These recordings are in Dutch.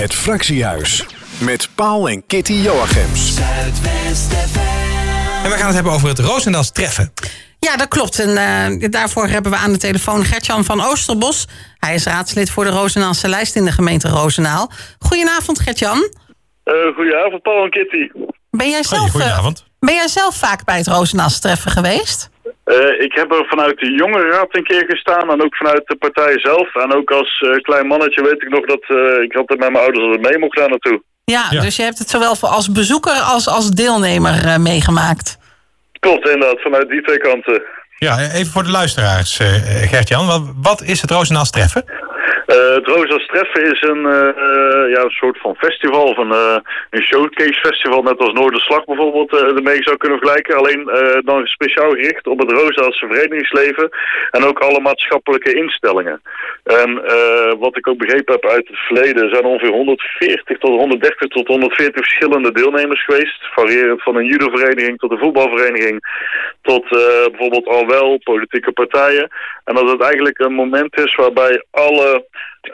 Het Fractiehuis. Met Paul en Kitty Joachims. En we gaan het hebben over het Roosendals treffen. Ja, dat klopt. En eh, daarvoor hebben we aan de telefoon Gertjan van Oosterbos. Hij is raadslid voor de Rozenaalse lijst in de gemeente Roosendaal. Goedenavond, Gertjan. Uh, goedenavond, Paul en Kitty. Ben jij zelf, Goedenavond. Uh, ben jij zelf vaak bij het Rozenaalse treffen geweest? Uh, ik heb er vanuit de jongerenraad een keer gestaan en ook vanuit de partij zelf. En ook als klein mannetje weet ik nog dat ik altijd met mijn ouders altijd mee mocht gaan naartoe. Ja, ja, dus je hebt het zowel voor als bezoeker als als deelnemer meegemaakt. Klopt, inderdaad, vanuit die twee kanten. Ja, even voor de luisteraars, uh, Gert-Jan. Wat, wat, is het Roosendaals Treffen? Het Roosendaals Treffen is een, uh, ja, een soort van festival, of een, een showcase festival, net als Noorderslag bijvoorbeeld ermee zou kunnen vergelijken. Alleen dan speciaal gericht op het Roosendaalse verenigingsleven en ook alle maatschappelijke instellingen. En wat ik ook begrepen heb uit het verleden zijn ongeveer 140 tot 130 tot 140 verschillende deelnemers geweest. Variërend van een judovereniging tot een voetbalvereniging tot bijvoorbeeld al wel politieke partijen. En dat het eigenlijk een moment is waarbij alle,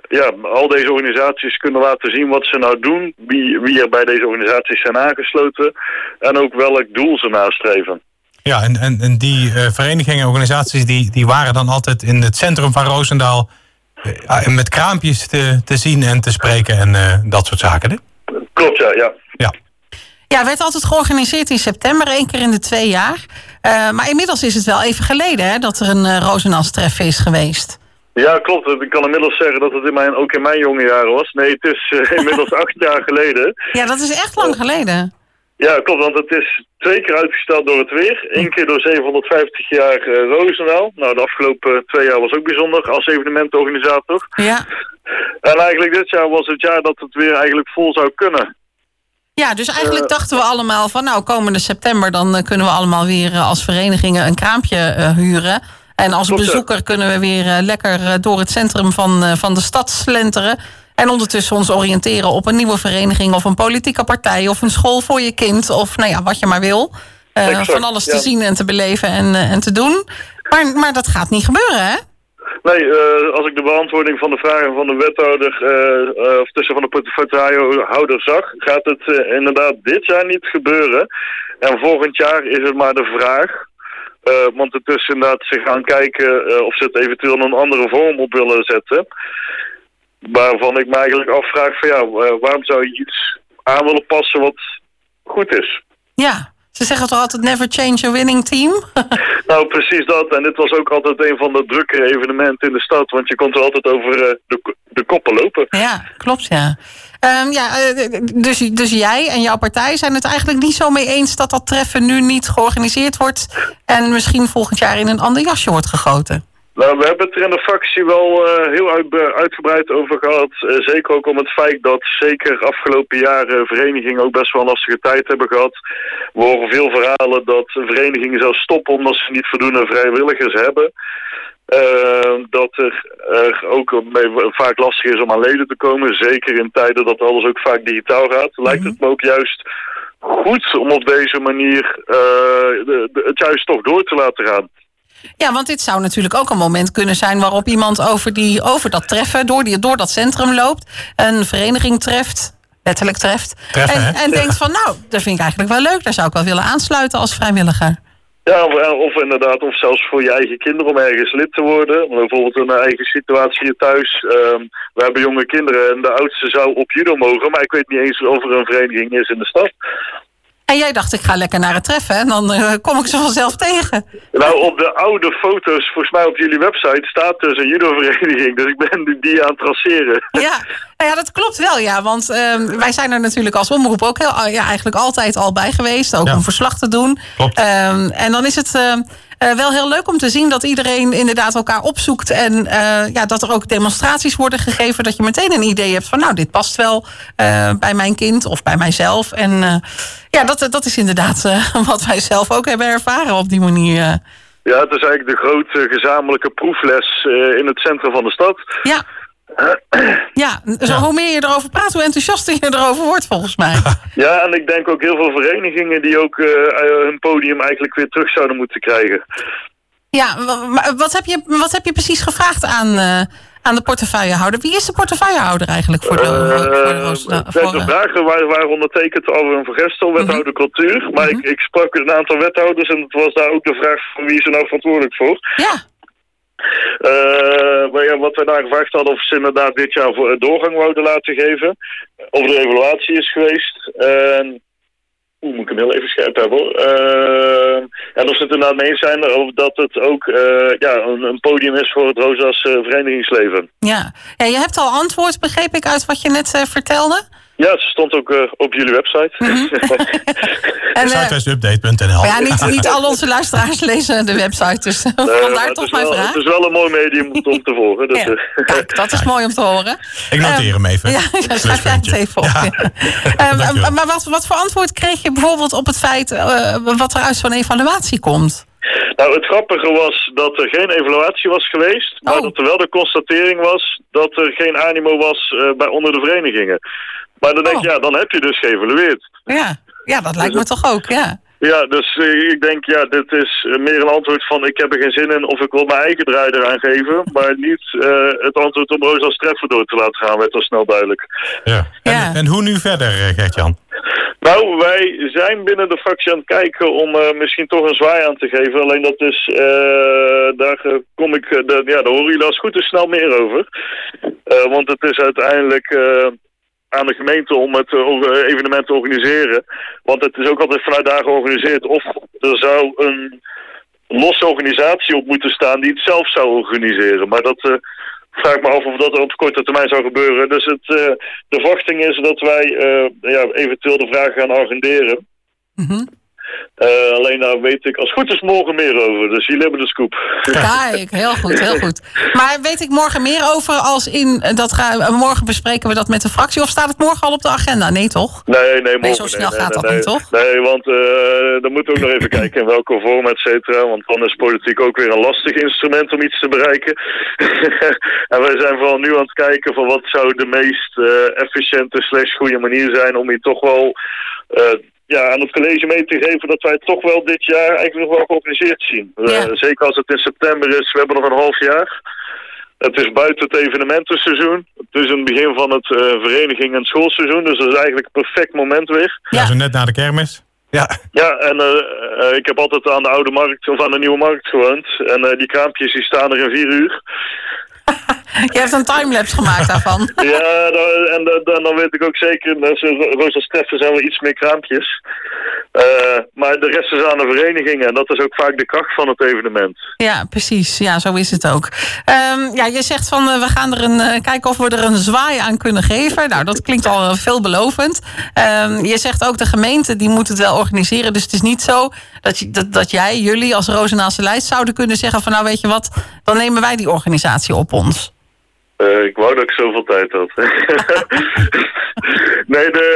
ja, al deze organisaties kunnen laten zien wat ze nou doen. Wie, wie er bij deze organisaties zijn aangesloten. En ook welk doel ze nastreven. Ja, en, en, en die uh, verenigingen en organisaties die, die waren dan altijd in het centrum van Roosendaal... Uh, met kraampjes te, te zien en te spreken en uh, dat soort zaken, hè? Klopt, ja. ja. ja. Ja, werd altijd georganiseerd in september, één keer in de twee jaar. Uh, maar inmiddels is het wel even geleden hè, dat er een uh, Rozenals-treffen is geweest. Ja, klopt. Ik kan inmiddels zeggen dat het in mijn, ook in mijn jonge jaren was. Nee, het is uh, inmiddels acht jaar geleden. Ja, dat is echt lang geleden. Ja, klopt, want het is twee keer uitgesteld door het weer. Eén keer door 750 jaar Roosendaal. Nou, de afgelopen twee jaar was ook bijzonder als evenementorganisator. Ja. En eigenlijk dit jaar was het jaar dat het weer eigenlijk vol zou kunnen. Ja, dus eigenlijk uh, dachten we allemaal van nou komende september dan uh, kunnen we allemaal weer uh, als verenigingen een kraampje huren. En als Klopt, bezoeker kunnen we weer lekker door het centrum van, van de stad slenteren. En ondertussen ons oriënteren op een nieuwe vereniging of een politieke partij of een school voor je kind. Of nou ja, wat je maar wil. Exact, van alles ja. te zien en te beleven en, en te doen. Maar, maar dat gaat niet gebeuren hè? Nee, uh, als ik de beantwoording van de vragen van de wethouder, of tussen van de portefeuillehouder zag, gaat het inderdaad dit jaar niet gebeuren. En volgend jaar is het maar de vraag. Want het is inderdaad ze gaan kijken of ze het eventueel een andere vorm op willen zetten. Waarvan ik me eigenlijk afvraag van ja, waarom zou je iets aan willen passen wat goed is? Ja, ze zeggen toch altijd never change a winning team? nou, precies dat. En dit was ook altijd een van de drukkere evenementen in de stad. Want je kon er altijd over uh, de, de koppen lopen. Ja, klopt ja. Um, ja uh, dus, dus jij en jouw partij zijn het eigenlijk niet zo mee eens... dat dat treffen nu niet georganiseerd wordt... en misschien volgend jaar in een ander jasje wordt gegoten. Nou, we hebben het er in de fractie wel uh, heel uit, uitgebreid over gehad. Uh, zeker ook om het feit dat zeker afgelopen jaren verenigingen ook best wel een lastige tijd hebben gehad. We horen veel verhalen dat verenigingen zelfs stoppen omdat ze niet voldoende vrijwilligers hebben. Uh, dat er, er ook vaak lastig is om aan leden te komen. Zeker in tijden dat alles ook vaak digitaal gaat. Lijkt het me ook juist goed om op deze manier de, de, het juist toch door te laten gaan. Ja, want dit zou natuurlijk ook een moment kunnen zijn waarop iemand over, die, over dat treffen, door, die, door dat centrum loopt, een vereniging treft, letterlijk treft. Treffen, en en Ja. denkt van nou, dat vind ik eigenlijk wel leuk, daar zou ik wel willen aansluiten als vrijwilliger. Ja, of, of inderdaad, of zelfs voor je eigen kinderen om ergens lid te worden. Bijvoorbeeld een eigen situatie hier thuis. Ehm, we hebben jonge kinderen en de oudste zou op judo mogen, maar ik weet niet eens of er een vereniging is in de stad. En jij dacht, ik ga lekker naar het treffen en dan eh, kom ik ze vanzelf tegen. Nou, op de oude foto's, volgens mij op jullie website, staat dus een judovereniging. Dus ik ben die- aan het traceren. Ja, nou ja, dat klopt wel, ja. Want ehm, wij zijn er natuurlijk als omroep ook heel, ja, eigenlijk altijd al bij geweest. Ook Ja. om verslag te doen. Klopt. Ehm, en dan is het ehm, eh, wel heel leuk om te zien dat iedereen inderdaad elkaar opzoekt. En eh, ja, dat er ook demonstraties worden gegeven. Dat je meteen een idee hebt van nou, dit past wel eh, bij mijn kind of bij mijzelf. En ja, dat, dat is inderdaad wat wij zelf ook hebben ervaren op die manier. Ja, het is eigenlijk de grote gezamenlijke proefles in het centrum van de stad. Ja. Ja, hoe meer je erover praat, hoe enthousiaster je erover wordt, volgens mij. Ja, en ik denk ook heel veel verenigingen die ook eh, eh, hun podium eigenlijk weer terug zouden moeten krijgen. Ja, maar wat heb je, wat heb je precies gevraagd aan, eh, aan de portefeuillehouder. Wie is de portefeuillehouder eigenlijk voor de, Uh, voor de Roosendaal? vragen waren, waren ondertekend over een vergestel, wethouder cultuur. Maar ik, ik sprak een aantal wethouders en het was daar ook de vraag van wie is er nou verantwoordelijk voor. ja, Eh, maar wat wij daar gevraagd hadden of ze inderdaad dit jaar voor een doorgang wouden laten geven. Of de evaluatie is geweest. Oeh, moet ik hem heel even scherp hebben hoor. Eh, en of ze het inderdaad mee zijn dat het ook eh, ja, een, een podium is voor het Rosa's eh, verenigingsleven. ja. ja, je hebt al antwoord, begreep ik, uit wat je net vertelde. Ja, het stond ook eh, op jullie website. En, Siteupdate.nl. ja, niet, niet al onze luisteraars lezen de website, dus Eh, vandaar maar het, toch is mijn wel, vraag. het is wel een mooi medium om te volgen. Dus, Ja, Kijk, dat is mooi om te horen. Ik noteer hem even. Ja, ja, schrijf jij het even op. Ja. ja. Eh, Dankjewel. maar wat, wat voor antwoord kreeg je bijvoorbeeld op het feit wat er uit zo'n evaluatie komt? Nou, het grappige was dat er geen evaluatie was geweest, maar Oh. dat er wel de constatering was dat er geen animo was eh, bij onder de verenigingen. Maar dan denk ik, Oh. ja, dan heb je dus geëvalueerd. Ja, ja dat lijkt me toch ook, ja. Ja, dus eh, ik denk, ja, dit is eh, meer een antwoord van ik heb er geen zin in of ik wil mijn eigen draai eraan geven. Maar niet eh, het antwoord om Roos als treffer door te laten gaan, werd al snel duidelijk. Ja. En, Ja. en hoe nu verder, Gert-Jan? Nou, wij zijn binnen de fractie aan het kijken om eh, misschien toch een zwaai aan te geven. Alleen dat is, eh, daar kom ik, de, ja, daar horen jullie als goed is snel meer over. Eh, want het is uiteindelijk eh, aan de gemeente om het eh, eh, evenement te organiseren. Want het is ook altijd vanuit daar georganiseerd. Of er zou een losse organisatie op moeten staan die het zelf zou organiseren. Maar dat... eh, vraag me af of dat op korte termijn zou gebeuren. Dus het, de verwachting is dat wij ja, eventueel de vraag gaan agenderen. Mhm. Eh, alleen daar weet ik als het goed is morgen meer over. Dus jullie hebben de scoop. Kijk, heel goed, heel goed. Maar weet ik morgen meer over als in dat ga, morgen bespreken we dat met de fractie of staat het morgen al op de agenda? Nee, toch? Nee, nee, morgen. zo snel nee, gaat nee, dat nee. niet, toch? Nee, want eh dan moeten we ook nog even kijken in welke vorm, et cetera. Want dan is politiek ook weer een lastig instrument om iets te bereiken. en wij zijn vooral nu aan het kijken van wat zou de meest eh, efficiënte slash goede manier zijn om hier toch wel... ja, aan het college mee te geven dat wij het toch wel dit jaar eigenlijk nog wel georganiseerd zien. Eh, zeker als het in september is, we hebben nog een half jaar. Het is buiten het evenementenseizoen. Het is een begin van het eh, vereniging- en schoolseizoen. Dus dat is eigenlijk een perfect moment weer. Ja. Ja. Zo net na de kermis. Ja, Ja, en eh, ik heb altijd aan de oude markt of aan de nieuwe markt gewoond. En eh, die kraampjes die staan er in vier uur. Je hebt een timelapse gemaakt daarvan. ja, dan, en dan- dan, weet ik ook zeker, dat ze Roosels treffen zijn wel iets meer kraampjes. Eh, maar de rest is aan de verenigingen. En dat is ook vaak de kracht van het evenement. Ja, precies. Ja, zo is het ook. Ehm, ja, je zegt van eh, we gaan er een eh, kijken of we er een zwaai aan kunnen geven. Nou, dat klinkt al eh, veelbelovend. Ehm, je zegt ook de gemeente die moet het wel organiseren. Dus het is niet zo dat, je, dat, dat jij, jullie als Rozenaalse lijst zouden kunnen zeggen van nou weet je wat, dan nemen wij die organisatie op ons. Eh, ik wou dat ik zoveel tijd had. nee, de,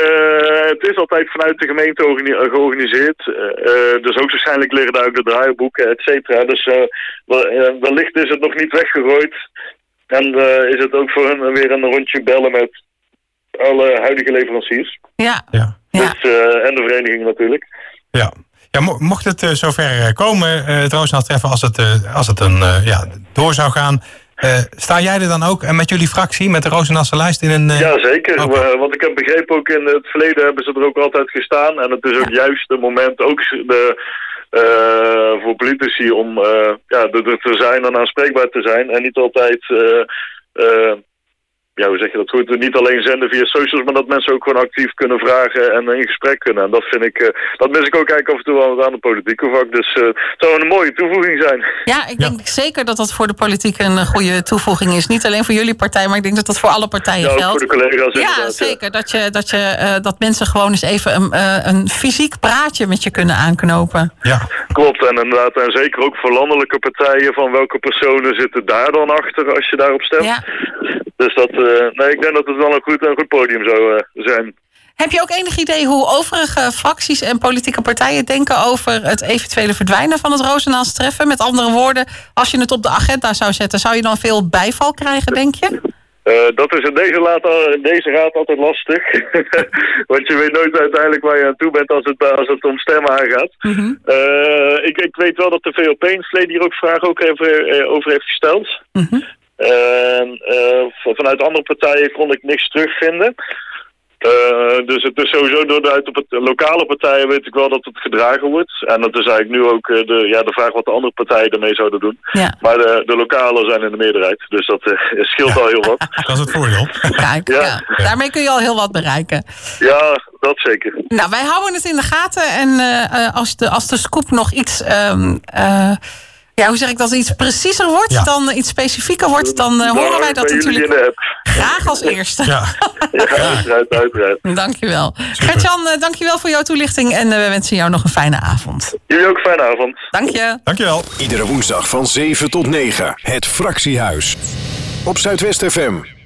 het is altijd vanuit de gemeente eh, georganiseerd. Eh, dus ook waarschijnlijk liggen daar ook de draaiboeken, et cetera. Dus wel- wellicht is het nog niet weggegooid. En eh, is het ook voor hen weer een rondje bellen met alle huidige leveranciers. Ja, ja. ja. Dus, eh, en de vereniging natuurlijk. Ja. Ja, mo- mocht het eh, zover komen, eh, het Roosendaal treffen, als het, eh, als het een, eh, ja, door zou gaan. Eh, sta jij er dan ook en met jullie fractie, met de Roosendaalse lijst in een... Ja, zeker. Oké. Eh, want ik heb begrepen ook in het verleden hebben ze er ook altijd gestaan. En het is ook juist het moment ook de, eh, voor politici om ja, er te zijn en aanspreekbaar te zijn. En niet altijd, ja, hoe zeg je dat goed, niet alleen zenden via socials, maar dat mensen ook gewoon actief kunnen vragen en in gesprek kunnen. En dat vind ik, eh, dat mis ik ook eigenlijk af en toe aan, aan de politieke vak. Dus eh, het zou een mooie toevoeging zijn. Ja, ik denk zeker dat dat voor de politiek een eh, goede toevoeging is. Niet alleen voor jullie partij, maar ik denk dat dat voor alle partijen Ja, ook geldt. voor de collega's Ja, inderdaad. ja. zeker. Dat, je, dat, je, eh, dat mensen gewoon eens even een, eh, een fysiek praatje met je kunnen aanknopen. ja. Klopt, en inderdaad, en zeker ook voor landelijke partijen, van welke personen zitten daar dan achter als je daarop stemt. Ja. Dus dat, eh, nee, ik denk dat het wel een goed, een goed podium zou eh, zijn. Heb je ook enig idee hoe overige fracties en politieke partijen denken over het eventuele verdwijnen van het Roosendaals treffen? Met andere woorden, als je het op de agenda zou zetten, zou je dan veel bijval krijgen, denk je? Eh, dat is in deze, laat, al- in deze raad altijd lastig. Want je weet nooit uiteindelijk waar je aan toe bent als het, als het om stemmen aangaat. Mhm. Ik, ik weet wel dat de VOP in het verleden hier ook vragen ook even, over heeft gesteld. Uh, vanuit andere partijen kon ik niks terugvinden. Uh, dus het is sowieso door de, uit op het lokale partijen weet ik wel dat het gedragen wordt. En dat is eigenlijk nu ook uh, de, ja, de vraag wat de andere partijen ermee zouden doen. Ja. Maar de, de lokale zijn in de meerderheid. Dus dat uh, scheelt al heel wat. Dat is het voordeel. Kijk, ja. ja. Daarmee kun je al heel wat bereiken. Ja, dat zeker. Nou, wij houden het in de gaten. En als, de, als de scoop nog iets... Um, ja, hoe zeg ik dat iets preciezer wordt, ja. dan iets specifieker wordt, dan uh, horen wij dat natuurlijk graag als eerste. Ja, ja uiteraard, uiteraard. Dankjewel. Gertjan, uh, dankjewel voor jouw toelichting en uh, we wensen jou nog een fijne avond. Jullie ook een fijne avond. Dank je. Dankjewel. Iedere woensdag van 7 tot 9, het Fractiehuis. Op Zuidwest FM.